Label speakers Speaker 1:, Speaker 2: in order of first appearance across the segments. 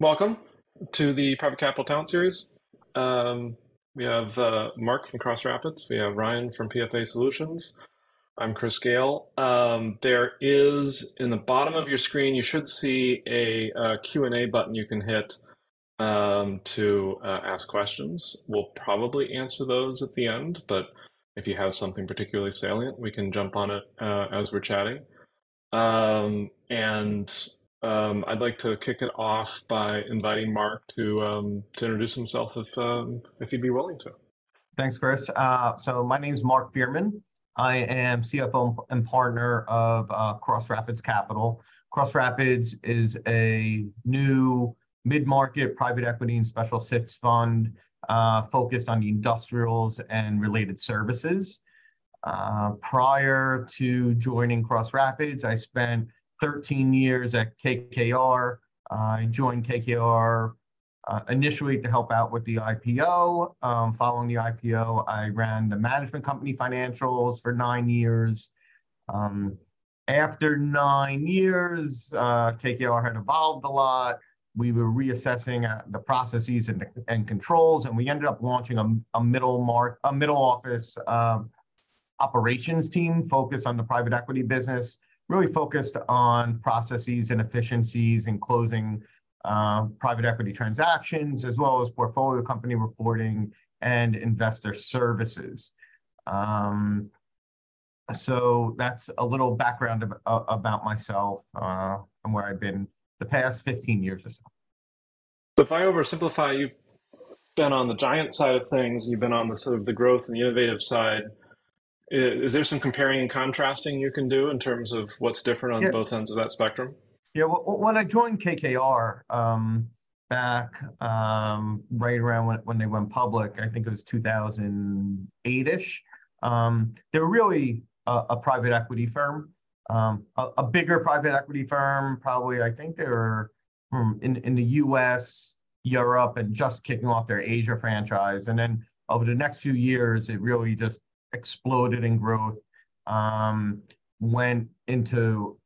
Speaker 1: Welcome to the Private Capital Talent Series. Um, we have uh, Mark from Cross Rapids. We have Ryan from PFA Solutions. I'm Chris Gale. Um, there is in the bottom of your screen, you should see a, a Q&A button you can hit um, to uh, ask questions. We'll probably answer those at the end, but if you have something particularly salient, we can jump on it uh, as we're chatting. Um, and um, I'd like to kick it off by inviting Mark to um, to introduce himself if um, if he'd be willing to.
Speaker 2: Thanks, Chris. Uh, so my name is Mark Feirman. I am CFO and partner of uh, Cross Rapids Capital. Cross Rapids is a new mid-market private equity and special sits fund uh, focused on the industrials and related services. Uh, prior to joining Cross Rapids, I spent 13 years at KKR. I joined KKR uh, initially to help out with the IPO. Um, following the IPO, I ran the management company financials for nine years. Um, after nine years, uh, KKR had evolved a lot. We were reassessing uh, the processes and, and controls, and we ended up launching a, a middle mark, a middle office uh, operations team focused on the private equity business really focused on processes and efficiencies in closing uh, private equity transactions, as well as portfolio company reporting and investor services. Um, so that's a little background uh, about myself uh, and where I've been the past 15 years or so.
Speaker 1: So if I oversimplify, you've been on the giant side of things, you've been on the sort of the growth and the innovative side. Is there some comparing and contrasting you can do in terms of what's different on yeah. both ends of that spectrum?
Speaker 2: Yeah, well, when I joined KKR um, back um, right around when, when they went public, I think it was 2008 ish, um, they were really a, a private equity firm, um, a, a, bigger private equity firm, probably, I think they were in, in the US, Europe, and just kicking off their Asia franchise. And then over the next few years, it really just exploded in growth, um, went into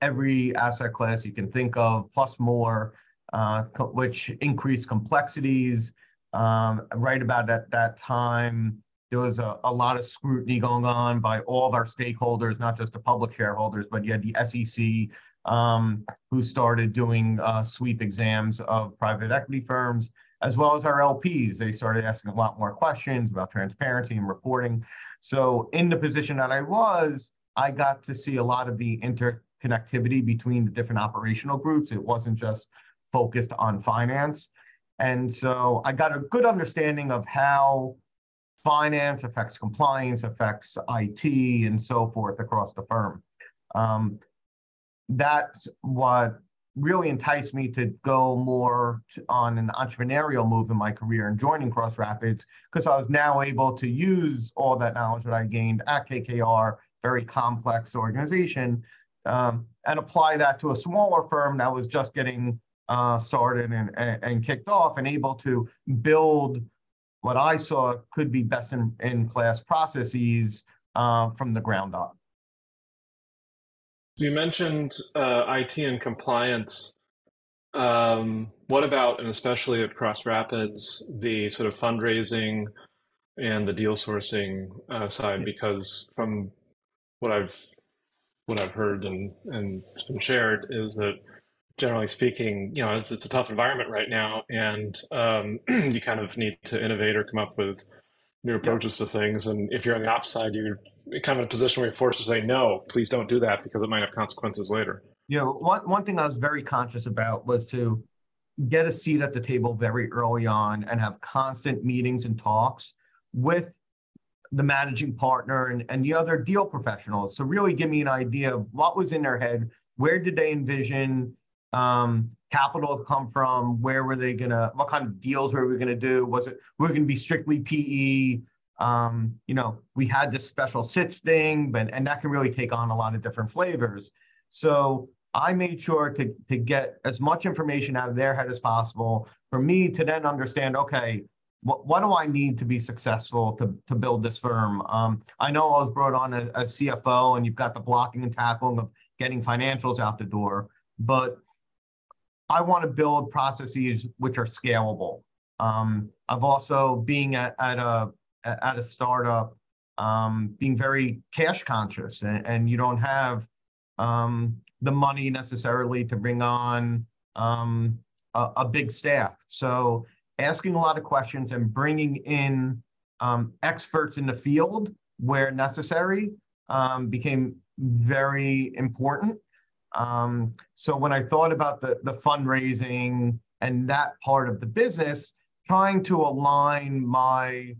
Speaker 2: every asset class you can think of, plus more, uh, which increased complexities. Um, right about at that time, there was a, a lot of scrutiny going on by all of our stakeholders, not just the public shareholders, but you had the SEC um, who started doing uh, sweep exams of private equity firms, as well as our LPs. They started asking a lot more questions about transparency and reporting. So in the position that I was, I got to see a lot of the interconnectivity between the different operational groups. It wasn't just focused on finance. And so I got a good understanding of how finance affects compliance, affects IT, and so forth across the firm. Um, that's what really enticed me to go more to, on an entrepreneurial move in my career and joining Cross Rapids because I was now able to use all that knowledge that I gained at KKR, very complex organization, um, and apply that to a smaller firm that was just getting uh, started and, and, and, kicked off and able to build what I saw could be best in, in class processes uh, from the ground up.
Speaker 1: You mentioned uh, IT and compliance. Um, what about, and especially at Cross Rapids, the sort of fundraising and the deal sourcing uh, side? Because from what I've what I've heard and and been shared is that generally speaking, you know, it's it's a tough environment right now, and um, you kind of need to innovate or come up with new approaches to things. And if you're on the opposite side, you're kind of in a position where you're forced to say, no, please don't do that because it might have consequences later.
Speaker 2: Yeah, one, one thing I was very conscious about was to get a seat at the table very early on and have constant meetings and talks with the managing partner and, and the other deal professionals to really give me an idea of what was in their head, where did they envision um, capital come from? Where were they gonna? What kind of deals were we gonna do? Was it we are gonna be strictly PE? Um, you know, we had this special sits thing, but and that can really take on a lot of different flavors. So I made sure to to get as much information out of their head as possible for me to then understand. Okay, what, what do I need to be successful to to build this firm? Um, I know I was brought on as, as CFO, and you've got the blocking and tackling of getting financials out the door, but I want to build processes which are scalable. Um, I've also being at, at a at a startup, um, being very cash conscious, and, and you don't have um, the money necessarily to bring on um, a, a, big staff. So asking a lot of questions and bringing in um, experts in the field where necessary um, became very important. Um, so when I thought about the, the fundraising and that part of the business, trying to align my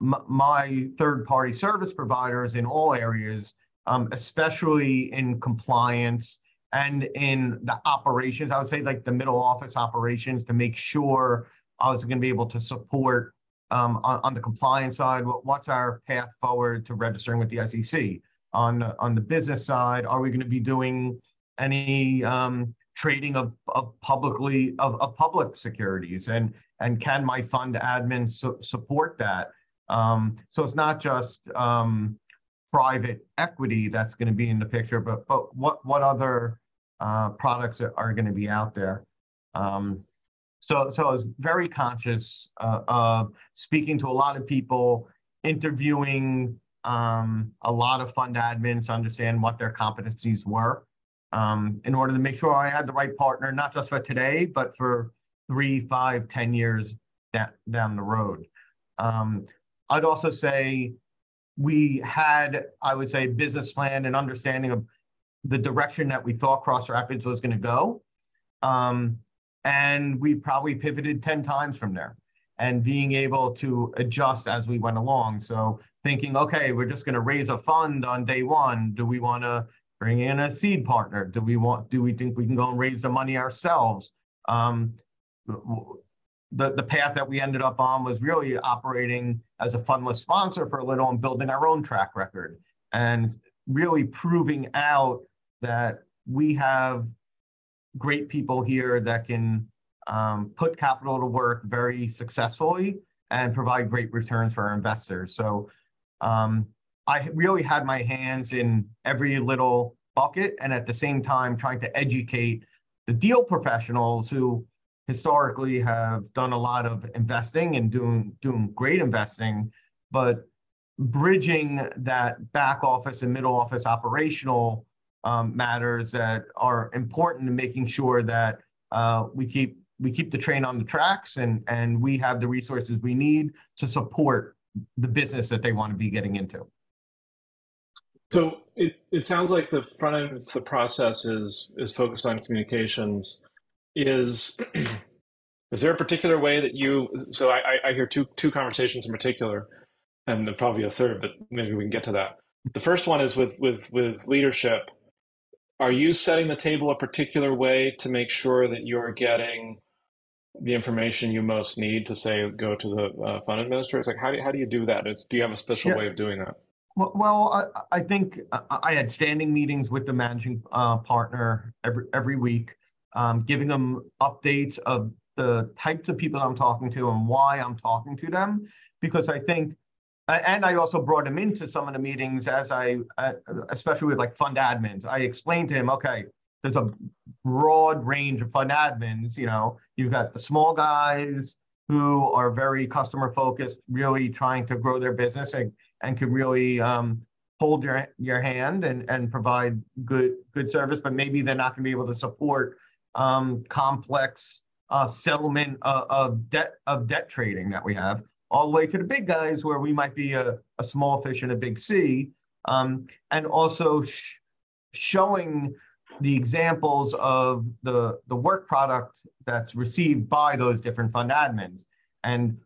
Speaker 2: my third party service providers in all areas, um, especially in compliance and in the operations, I would say like the middle office operations to make sure I was going to be able to support um, on, on, the compliance side. What's our path forward to registering with the SEC? On, on the business side, are we going to be doing any um, trading of, of publicly of, of public securities. And and can my fund admin su support that? Um, so it's not just um, private equity that's going to be in the picture but but what what other uh, products are, are going to be out there? Um, so so I was very conscious uh, of speaking to a lot of people interviewing um, a lot of fund admins to understand what their competencies were um, in order to make sure I had the right partner, not just for today, but for three, five, ten years da- down the road. Um, I'd also say we had, I would say, business plan and understanding of the direction that we thought Cross Rapids was going to go. Um, and we probably pivoted 10 times from there and being able to adjust as we went along. So thinking, okay, we're just going to raise a fund on day one. Do we want to bring in a seed partner? Do we want? Do we think we can go and raise the money ourselves? Um, the the path that we ended up on was really operating as a fundless sponsor for a little and building our own track record and really proving out that we have great people here that can um, put capital to work very successfully and provide great returns for our investors. So um, I really had my hands in every little bucket and at the same time trying to educate the deal professionals who historically have done a lot of investing and doing doing great investing, but bridging that back office and middle office operational um, matters that are important in making sure that uh, we keep we keep the train on the tracks and and we have the resources we need to support the business that they want to be getting into.
Speaker 1: So it, it sounds like the front end of the process is is focused on communications. Is is there a particular way that you? So I, I hear two two conversations in particular, and probably a third, but maybe we can get to that. The first one is with with with leadership. Are you setting the table a particular way to make sure that you're getting the information you most need to say go to the uh, fund administrators? Like how do you, how do you do that? It's, do you have a special yeah. way of doing that?
Speaker 2: Well, I, I think I had standing meetings with the managing uh, partner every every week, um, giving them updates of the types of people I'm talking to and why I'm talking to them, because I think, and I also brought him into some of the meetings as I, uh, especially with like fund admins. I explained to him, okay, there's a broad range of fund admins. You know, you've got the small guys who are very customer focused, really trying to grow their business and and can really um, hold your your hand and and provide good good service, but maybe they're not going to be able to support um, complex uh, settlement of, of, debt of debt trading that we have, all the way to the big guys where we might be a, a small fish in a big sea, um, and also sh- showing the examples of the the work product that's received by those different fund admins. And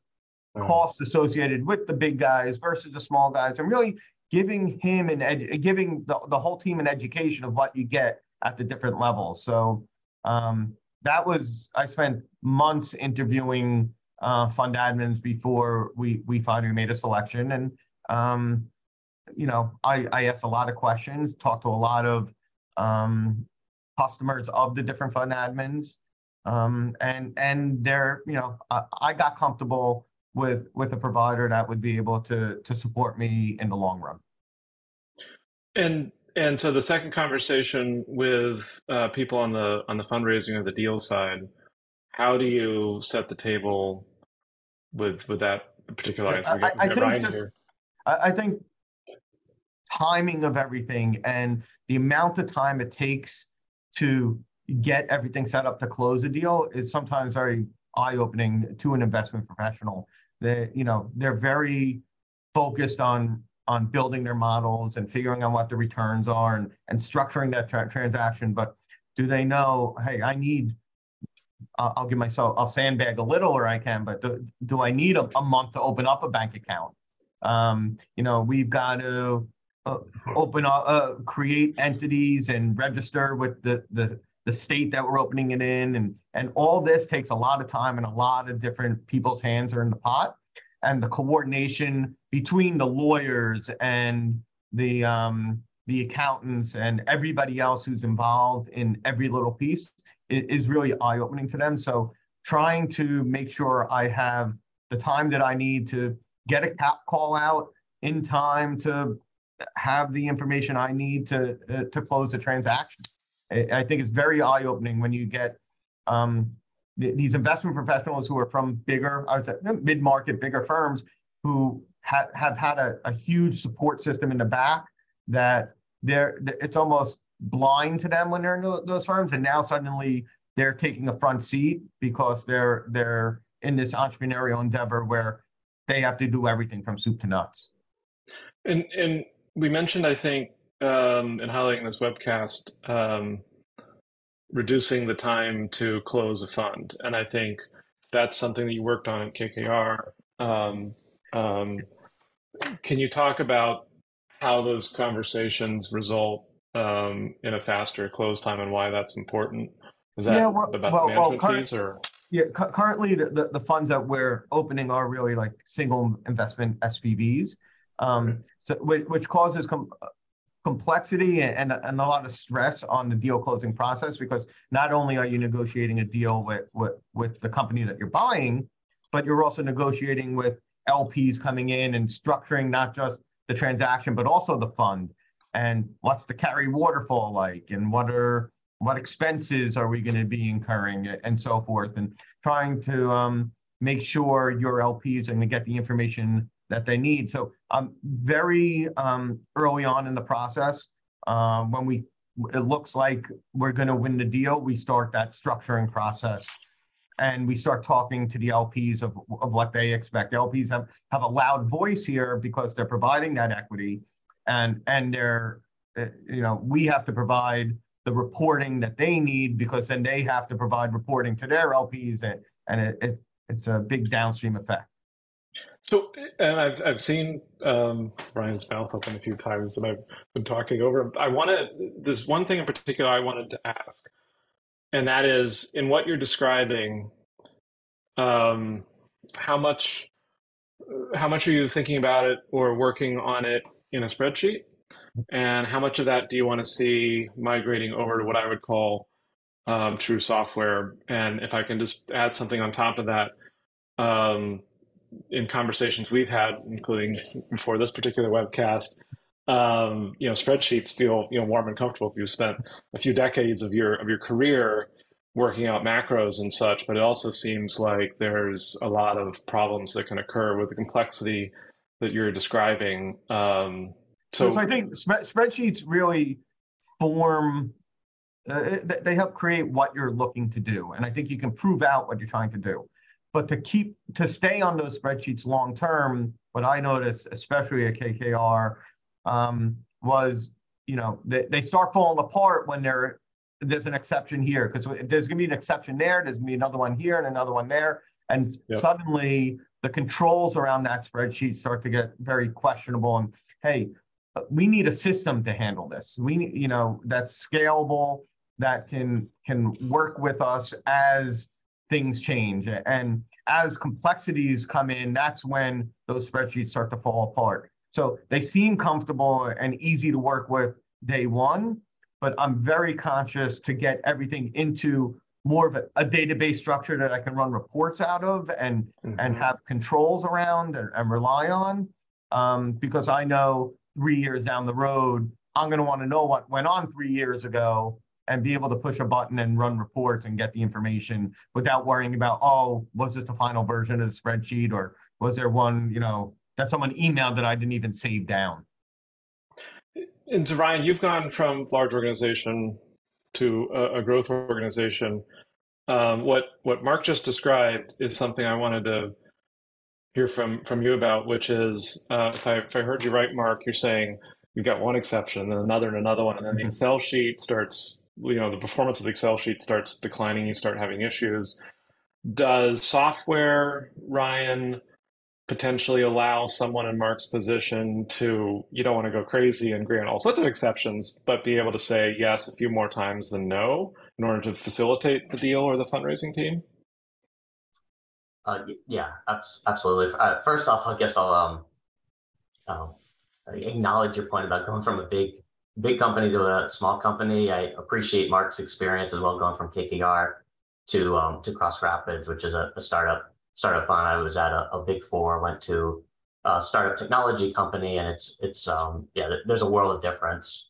Speaker 2: costs associated with the big guys versus the small guys, and really giving him and ed- giving the, the whole team an education of what you get at the different levels. So um, that was I spent months interviewing uh, fund admins before we we finally made a selection, and um, you know I, I asked a lot of questions, talked to a lot of um, customers of the different fund admins, um, and and they're you know I, I got comfortable with with a provider that would be able to to support me in the long run.
Speaker 1: And and so the second conversation with uh, people on the on the fundraising or the deal side, how do you set the table with with that particular?
Speaker 2: I, I, think just, I think timing of everything and the amount of time it takes to get everything set up to close a deal is sometimes very eye-opening to an investment professional. They, you know, they're very focused on on building their models and figuring out what the returns are and, and structuring that tra transaction. But do they know, hey, I need, uh, I'll give myself, I'll sandbag a little or I can, but do, do I need a, a month to open up a bank account? Um, you know, we've got to uh, open up, uh, create entities and register with the, the, the state that we're opening it in. And, and all this takes a lot of time and a lot of different people's hands are in the pot and the coordination between the lawyers and the um, the accountants and everybody else who's involved in every little piece is, really eye opening to them. So trying to make sure I have the time that I need to get a cap call out in time to have the information I need to uh, to close the transaction. I, think it's very eye opening when you get um, these investment professionals who are from bigger, I would say mid-market, bigger firms who ha have had a, a huge support system in the back that they're, it's almost blind to them when they're in those firms. And now suddenly they're taking a front seat because they're, they're in this entrepreneurial endeavor where they have to do everything from soup to nuts.
Speaker 1: And, and we mentioned, I think, um, in highlighting this webcast, um, reducing the time to close a fund. And I think that's something that you worked on at KKR. Um, um, can you talk about how those conversations result um, in a faster close time and why that's important? Is that yeah, well, about well, management well, fees or?
Speaker 2: Yeah, cu currently the, the, the, funds that we're opening are really like single investment SPVs, um, so which, which causes complexity and, and a lot of stress on the deal closing process because not only are you negotiating a deal with, with, with the company that you're buying, but you're also negotiating with LPs coming in and structuring not just the transaction, but also the fund. And what's the carry waterfall like? And what are what expenses are we going to be incurring and so forth? And trying to um, make sure your LPs are going to get the information that they need. So um, very um, early on in the process, um, when we it looks like we're going to win the deal, we start that structuring process, and we start talking to the LPs of, of what they expect. LPs have have a loud voice here because they're providing that equity, and and they're uh, you know we have to provide the reporting that they need because then they have to provide reporting to their LPs, and and it, it it's a big downstream effect.
Speaker 1: So, and I've I've seen um, Ryan's mouth open a few times, and I've been talking over. I want to. There's one thing in particular I wanted to ask, and that is in what you're describing. Um, how much, how much are you thinking about it or working on it in a spreadsheet, and how much of that do you want to see migrating over to what I would call um, true software? And if I can just add something on top of that. Um, in conversations we've had, including before this particular webcast, um, you know, spreadsheets feel you know warm and comfortable if you've spent a few decades of your of your career working out macros and such. But it also seems like there's a lot of problems that can occur with the complexity that you're describing. Um,
Speaker 2: so, so, I think sp- spreadsheets really form. Uh, they help create what you're looking to do, and I think you can prove out what you're trying to do. But to keep to stay on those spreadsheets long term, what I noticed, especially at KKR, um, was you know they, they start falling apart when there there's an exception here because there's going to be an exception there, there's going to be another one here and another one there, and yep. suddenly the controls around that spreadsheet start to get very questionable. And hey, we need a system to handle this. We need you know that's scalable that can can work with us as things change. And as complexities come in, that's when those spreadsheets start to fall apart. So they seem comfortable and easy to work with day one, but I'm very conscious to get everything into more of a, a database structure that I can run reports out of and mm-hmm. and have controls around and, and rely on. Um, because I know three years down the road, I'm going to want to know what went on three years ago and be able to push a button and run reports and get the information without worrying about, oh, was it the final version of the spreadsheet or was there one, you know, that someone emailed that I didn't even save down?
Speaker 1: And so Ryan, you've gone from large organization to a, a growth organization. Um, what what Mark just described is something I wanted to hear from from you about, which is uh, if I if I heard you right, Mark, you're saying you've got one exception, then another, and another one, and then the mm-hmm. Excel sheet starts. You know, the performance of the Excel sheet starts declining. You start having issues. Does software, Ryan? potentially allow someone in Mark's position to, you don't want to go crazy and grant all sorts of exceptions, but be able to say yes a few more times than no in order to facilitate the deal or the fundraising team?
Speaker 3: Uh, yeah, absolutely. Uh, first off, I guess I'll um, uh, acknowledge your point about going from a big, big company to a small company. I appreciate Mark's experience as well, going from KKR to um, to Cross Rapids, which is a, a startup startup fund. I was at a, a big four, went to a startup technology company, and it's it's um, yeah, there's a world of difference.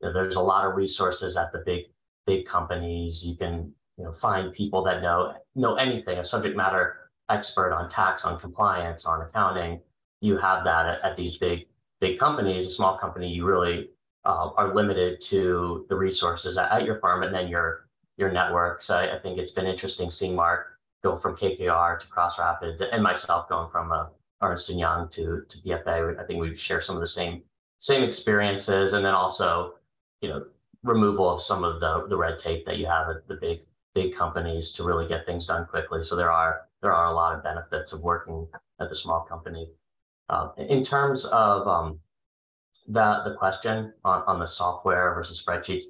Speaker 3: You know, there's a lot of resources at the big big companies. You can you know find people that know know anything, a subject matter expert on tax, on compliance, on accounting. You have that at, at these big big companies. A small company, you really uh, are limited to the resources at, at, your firm and then your your network. So I, I think it's been interesting seeing Mark go from KKR to Cross Rapids, and myself going from uh, Ernst and Young to to PFA. I think we share some of the same same experiences, and then also, you know, removal of some of the the red tape that you have at the big big companies to really get things done quickly. So there are there are a lot of benefits of working at the small company. Uh, in terms of um, the the question on, on the software versus spreadsheets,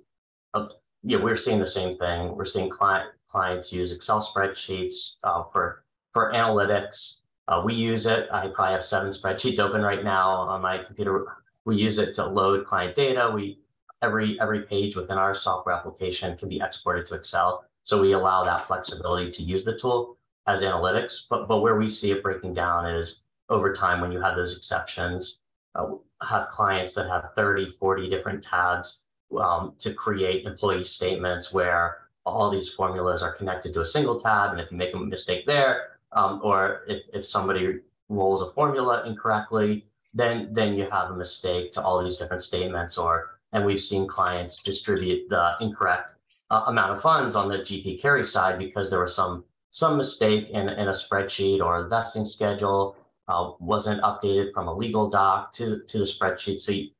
Speaker 3: uh, yeah, we're seeing the same thing. We're seeing client clients use Excel spreadsheets uh, for for analytics. Uh, we use it. I probably have seven spreadsheets open right now on my computer. We use it to load client data. We every every page within our software application can be exported to Excel. So we allow that flexibility to use the tool as analytics. But but where we see it breaking down is over time when you have those exceptions, uh, have clients that have 30, 40 different tabs um, to create employee statements where all these formulas are connected to a single tab. And if you make a mistake there, um, or if, if somebody rolls a formula incorrectly, then then you have a mistake to all these different statements. Or and we've seen clients distribute the incorrect uh, amount of funds on the GP carry side because there was some some mistake in, in a spreadsheet or a vesting schedule uh, wasn't updated from a legal doc to to the spreadsheet. So it,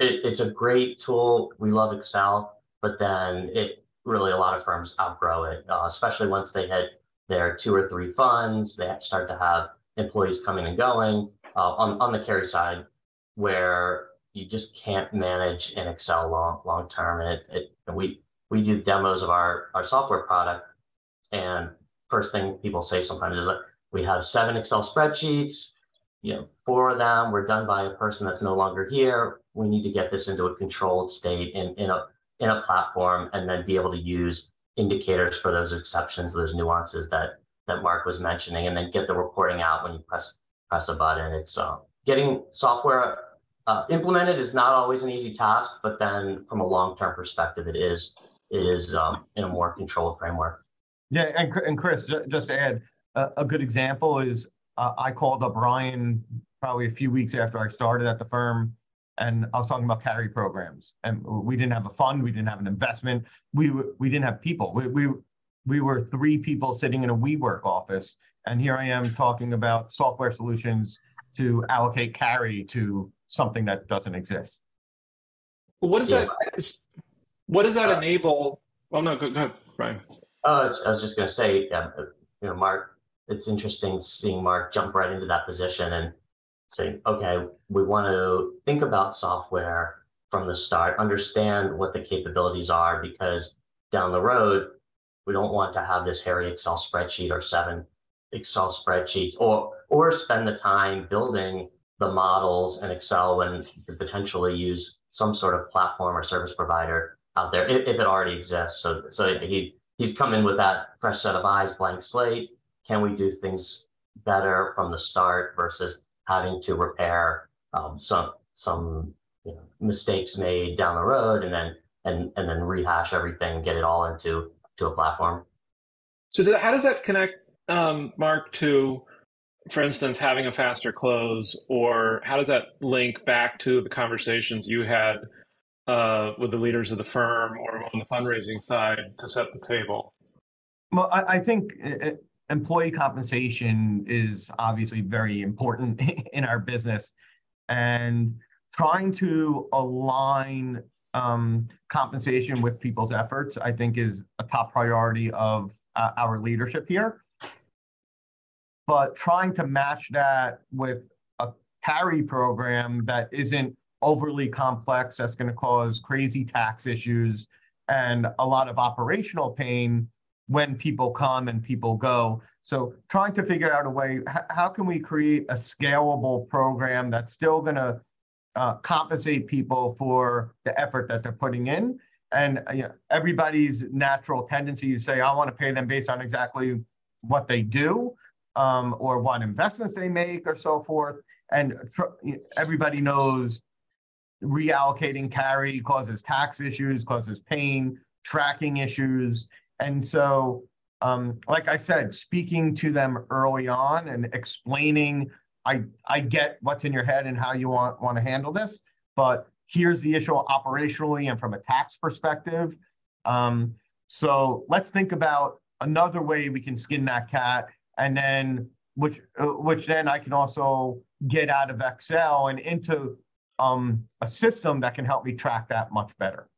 Speaker 3: it, it's a great tool. We love Excel, but then it really a lot of firms outgrow it, uh, especially once they hit their two or three funds. They start to have employees coming and going uh, on on the carry side, where you just can't manage in Excel long long term. And it, it we we do demos of our our software product, and first thing people say sometimes is like we have seven Excel spreadsheets. You know, four of them were done by a person that's no longer here. We need to get this into a controlled state in in a in a platform and then be able to use indicators for those exceptions, those nuances that that Mark was mentioning, and then get the reporting out when you press press a button. It's uh, getting software uh, implemented is not always an easy task, but then from a long term perspective, it is it is um, in a more controlled framework.
Speaker 2: Yeah, and and Chris, just to add, uh, a good example is uh, I called up Ryan probably a few weeks after I started at the firm and I was talking about carry programs, and we didn't have a fund, we didn't have an investment, we we didn't have people. We we we were three people sitting in a WeWork office, and here I am talking about software solutions to allocate carry to something that doesn't exist.
Speaker 1: what does yeah. that? What does that uh, enable? Well, no, go, go ahead, Brian.
Speaker 3: Oh, I was, I was just going to say, um, you know, Mark. It's interesting seeing Mark jump right into that position and saying, okay, we want to think about software from the start, understand what the capabilities are, because down the road, we don't want to have this hairy Excel spreadsheet or seven Excel spreadsheets or or spend the time building the models in Excel when you could potentially use some sort of platform or service provider out there if, if it already exists. So so he he's come in with that fresh set of eyes, blank slate. Can we do things better from the start versus having to repair um, some some you know, mistakes made down the road, and then and and then rehash everything, get it all into to a platform.
Speaker 1: So how does that connect, um, Mark, to, for instance, having a faster close, or how does that link back to the conversations you had uh, with the leaders of the firm or on the fundraising side to set the table?
Speaker 2: Well, I, I think it, employee compensation is obviously very important in our business, and trying to align um, compensation with people's efforts, I think, is a top priority of uh, our leadership here. But trying to match that with a carry program that isn't overly complex, that's going to cause crazy tax issues and a lot of operational pain when people come and people go. So trying to figure out a way, how can we create a scalable program that's still going to uh, compensate people for the effort that they're putting in. And you know, everybody's natural tendency to say, I want to pay them based on exactly what they do um, or what investments they make or so forth. And everybody knows reallocating carry causes tax issues, causes pain, tracking issues. And so, um, like I said, speaking to them early on and explaining I I get what's in your head and how you want want to handle this, but here's the issue operationally and from a tax perspective. Um, so let's think about another way we can skin that cat, and then which uh, which then I can also get out of Excel and into um, a system that can help me track that much better.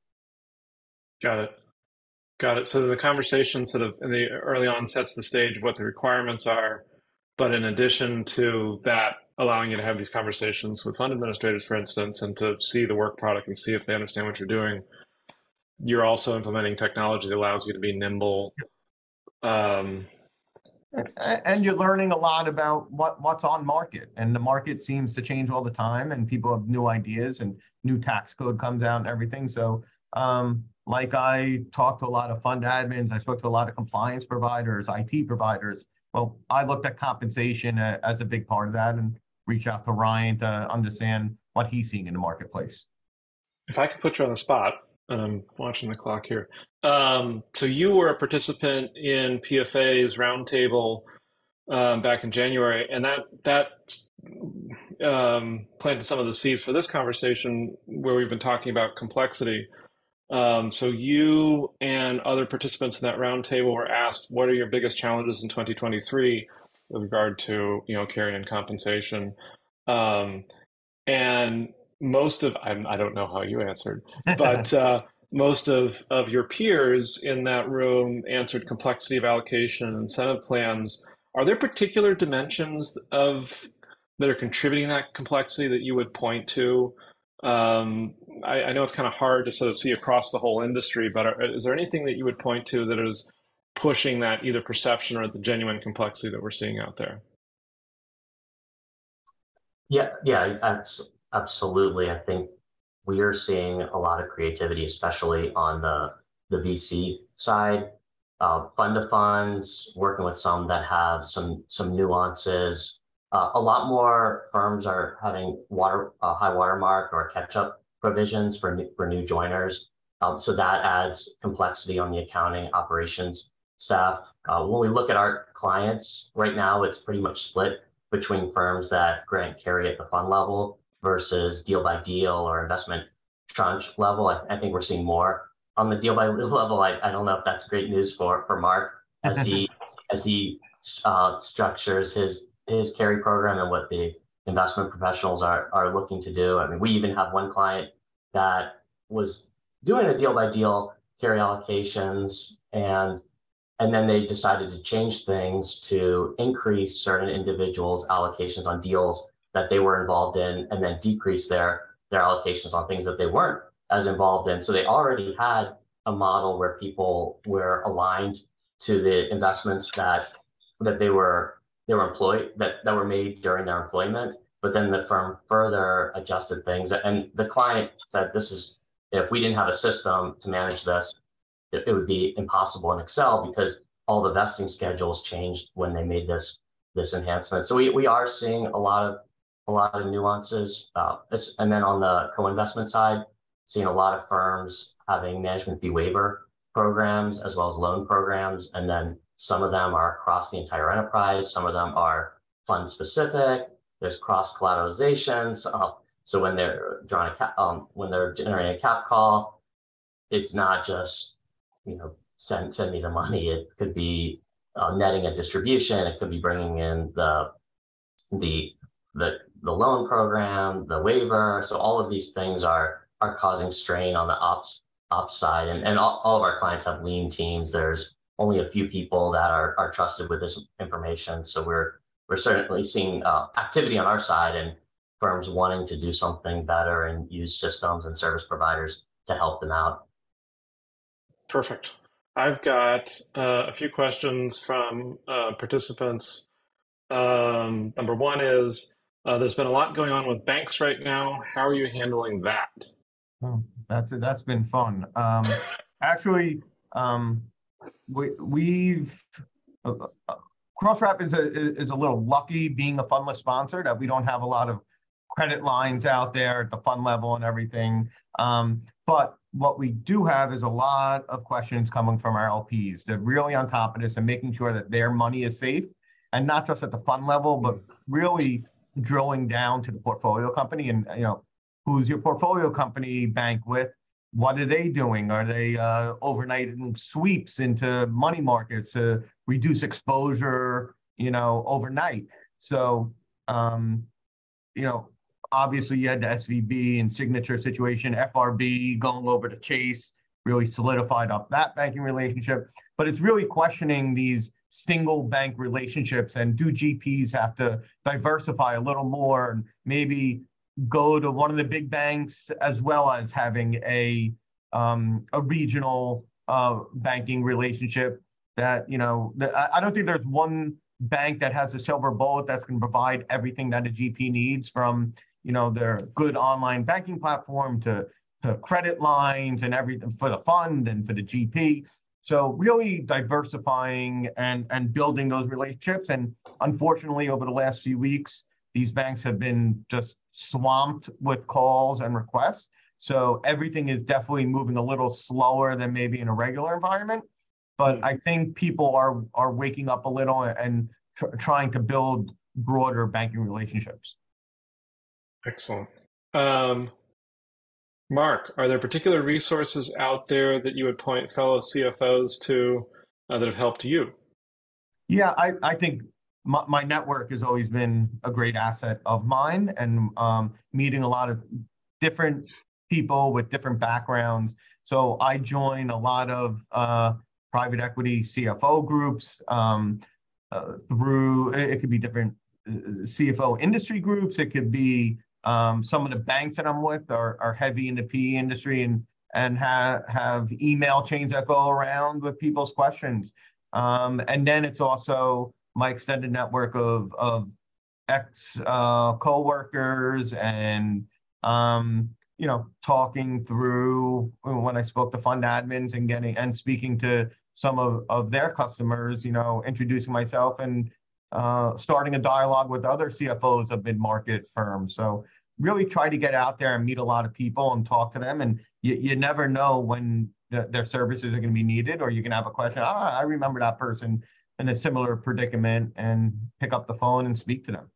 Speaker 1: Got it. Got it. So the conversation sort of in the early on sets the stage of what the requirements are but in addition to that, allowing you to have these conversations with fund administrators, for instance, and to see the work product and see if they understand what you're doing, you're also implementing technology that allows you to be nimble. Um,
Speaker 2: and you're learning a lot about what what's on market and the market seems to change all the time and people have new ideas and new tax code comes out and everything so um, like i talked to a lot of fund admins i spoke to a lot of compliance providers it providers well, I looked at compensation as a big part of that and reached out to Ryan to understand what he's seeing in the marketplace.
Speaker 1: If I could put you on the spot, I'm watching the clock here. Um, so you were a participant in PFA's roundtable um, back in January, and that that um, planted some of the seeds for this conversation where we've been talking about complexity. Um, so you and other participants in that roundtable were asked, what are your biggest challenges in 2023 with regard to, you know, carry and compensation? Um, and most of, I, I, don't know how you answered, but uh, most of, of your peers in that room answered complexity of allocation and incentive plans. Are there particular dimensions of that are contributing that complexity that you would point to? Um, I, I, know it's kind of hard to sort of see across the whole industry, but are, is there anything that you would point to that is pushing that either perception or the genuine complexity that we're seeing out there?
Speaker 3: Yeah, yeah, absolutely. I think we are seeing a lot of creativity, especially on the the VC side. Uh, fund to funds, working with some that have some some nuances. Uh, a lot more firms are having water uh, high watermark or catch up provisions for new, for new joiners. Um, so that adds complexity on the accounting operations staff. Uh, when we look at our clients right now, it's pretty much split between firms that grant carry at the fund level versus deal by deal or investment tranche level. I, I think we're seeing more on the deal by level. I, I don't know if that's great news for, for Mark as he as he uh, structures his his carry program and what the investment professionals are are looking to do. I mean, we even have one client that was doing a deal by deal carry allocations and and then they decided to change things to increase certain individuals allocations on deals that they were involved in and then decrease their their allocations on things that they weren't as involved in so they already had a model where people were aligned to the investments that that they were they were employed that, that were made during their employment but then the firm further adjusted things. And the client said, this is, if we didn't have a system to manage this, it, it would be impossible in Excel because all the vesting schedules changed when they made this this enhancement. So we, we are seeing a lot of a lot of nuances. Uh, and then on the co-investment side, seeing a lot of firms having management fee waiver programs as well as loan programs, and then some of them are across the entire enterprise. Some of them are fund specific. There's cross collateralizations. Uh, so when they're drawing a cap, um, when they're generating a cap call, it's not just you know send send me the money. It could be uh, netting a distribution. It could be bringing in the the the the loan program, the waiver. So all of these things are are causing strain on the ops ops side, and and all, all of our clients have lean teams. There's only a few people that are, are trusted with this information. So we're we're certainly seeing uh, activity on our side and firms wanting to do something better and use systems and service providers to help them out.
Speaker 1: Perfect. I've got uh, a few questions from uh, participants. Um, number one is uh, there's been a lot going on with banks right now. How are you handling that?
Speaker 2: Oh, that's it. That's been fun. Um, actually, um, we, we've uh, uh, Cross is, is a little lucky being a fundless sponsor that we don't have a lot of credit lines out there at the fund level and everything. Um, but what we do have is a lot of questions coming from our LPs. They're really on top of this and making sure that their money is safe, and not just at the fund level, but really drilling down to the portfolio company and you know who's your portfolio company bank with what are they doing? Are they uh, overnighting sweeps into money markets to reduce exposure, you know, overnight? So, um, you know, obviously you had the SVB and signature situation, FRB going over to Chase really solidified up that banking relationship. But it's really questioning these single bank relationships and do GPs have to diversify a little more and maybe go to one of the big banks as well as having a um, a regional uh, banking relationship that you know I don't think there's one bank that has a silver bullet that's going to provide everything that a GP needs from you know their good online banking platform to to credit lines and everything for the fund and for the GP. So really diversifying and and building those relationships. And unfortunately, over the last few weeks, these banks have been just swamped with calls and requests. So everything is definitely moving a little slower than maybe in a regular environment. But I think people are are waking up a little and tr- trying to build broader banking relationships.
Speaker 1: Excellent. Um, Mark, are there particular resources out there that you would point fellow CFOs to uh, that have helped you?
Speaker 2: Yeah, I, I think my, my network has always been a great asset of mine and um, meeting a lot of different people with different backgrounds. So I join a lot of uh, private equity CFO groups um, uh, through, it could be different uh, CFO industry groups. It could be um, some of the banks that I'm with are, are heavy in the PE industry and and have have email chains that go around with people's questions. Um, and then it's also my extended network of of ex uh, coworkers and um, you know talking through when I spoke to fund admins and getting and speaking to some of, of their customers, you know, introducing myself and uh, starting a dialogue with other CFOs of mid-market firms. So really try to get out there and meet a lot of people and talk to them. And you, you never know when the, their services are going to be needed, or you can have a question. Ah, I remember that person in a similar predicament and pick up the phone and speak to them.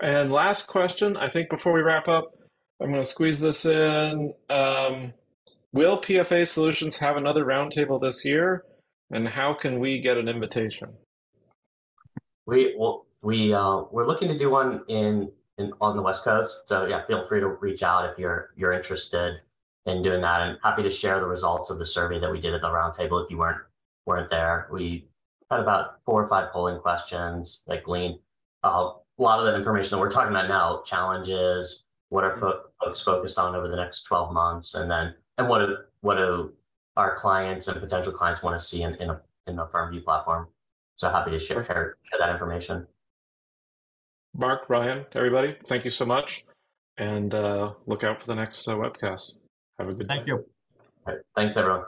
Speaker 1: And last question, I think before we wrap up, I'm going to squeeze this in. Um, will PFA Solutions have another roundtable this year? And how can we get an invitation?
Speaker 3: We well, we uh, we're looking to do one in, in on the West Coast. So yeah, feel free to reach out if you're you're interested in doing that. And happy to share the results of the survey that we did at the roundtable if you weren't weren't there. We had about four or five polling questions that gleaned uh, a lot of the information that we're talking about now, challenges, what are fo- folks focused on over the next 12 months, and then and what do what do our clients and potential clients want to see in in a in the FirmView platform. So happy to share, share that information.
Speaker 1: Mark, Ryan, everybody, thank you so much, and uh, look out for the next uh, webcast. Have a good
Speaker 2: Thank
Speaker 1: day.
Speaker 2: you.
Speaker 3: Right. Thanks, everyone.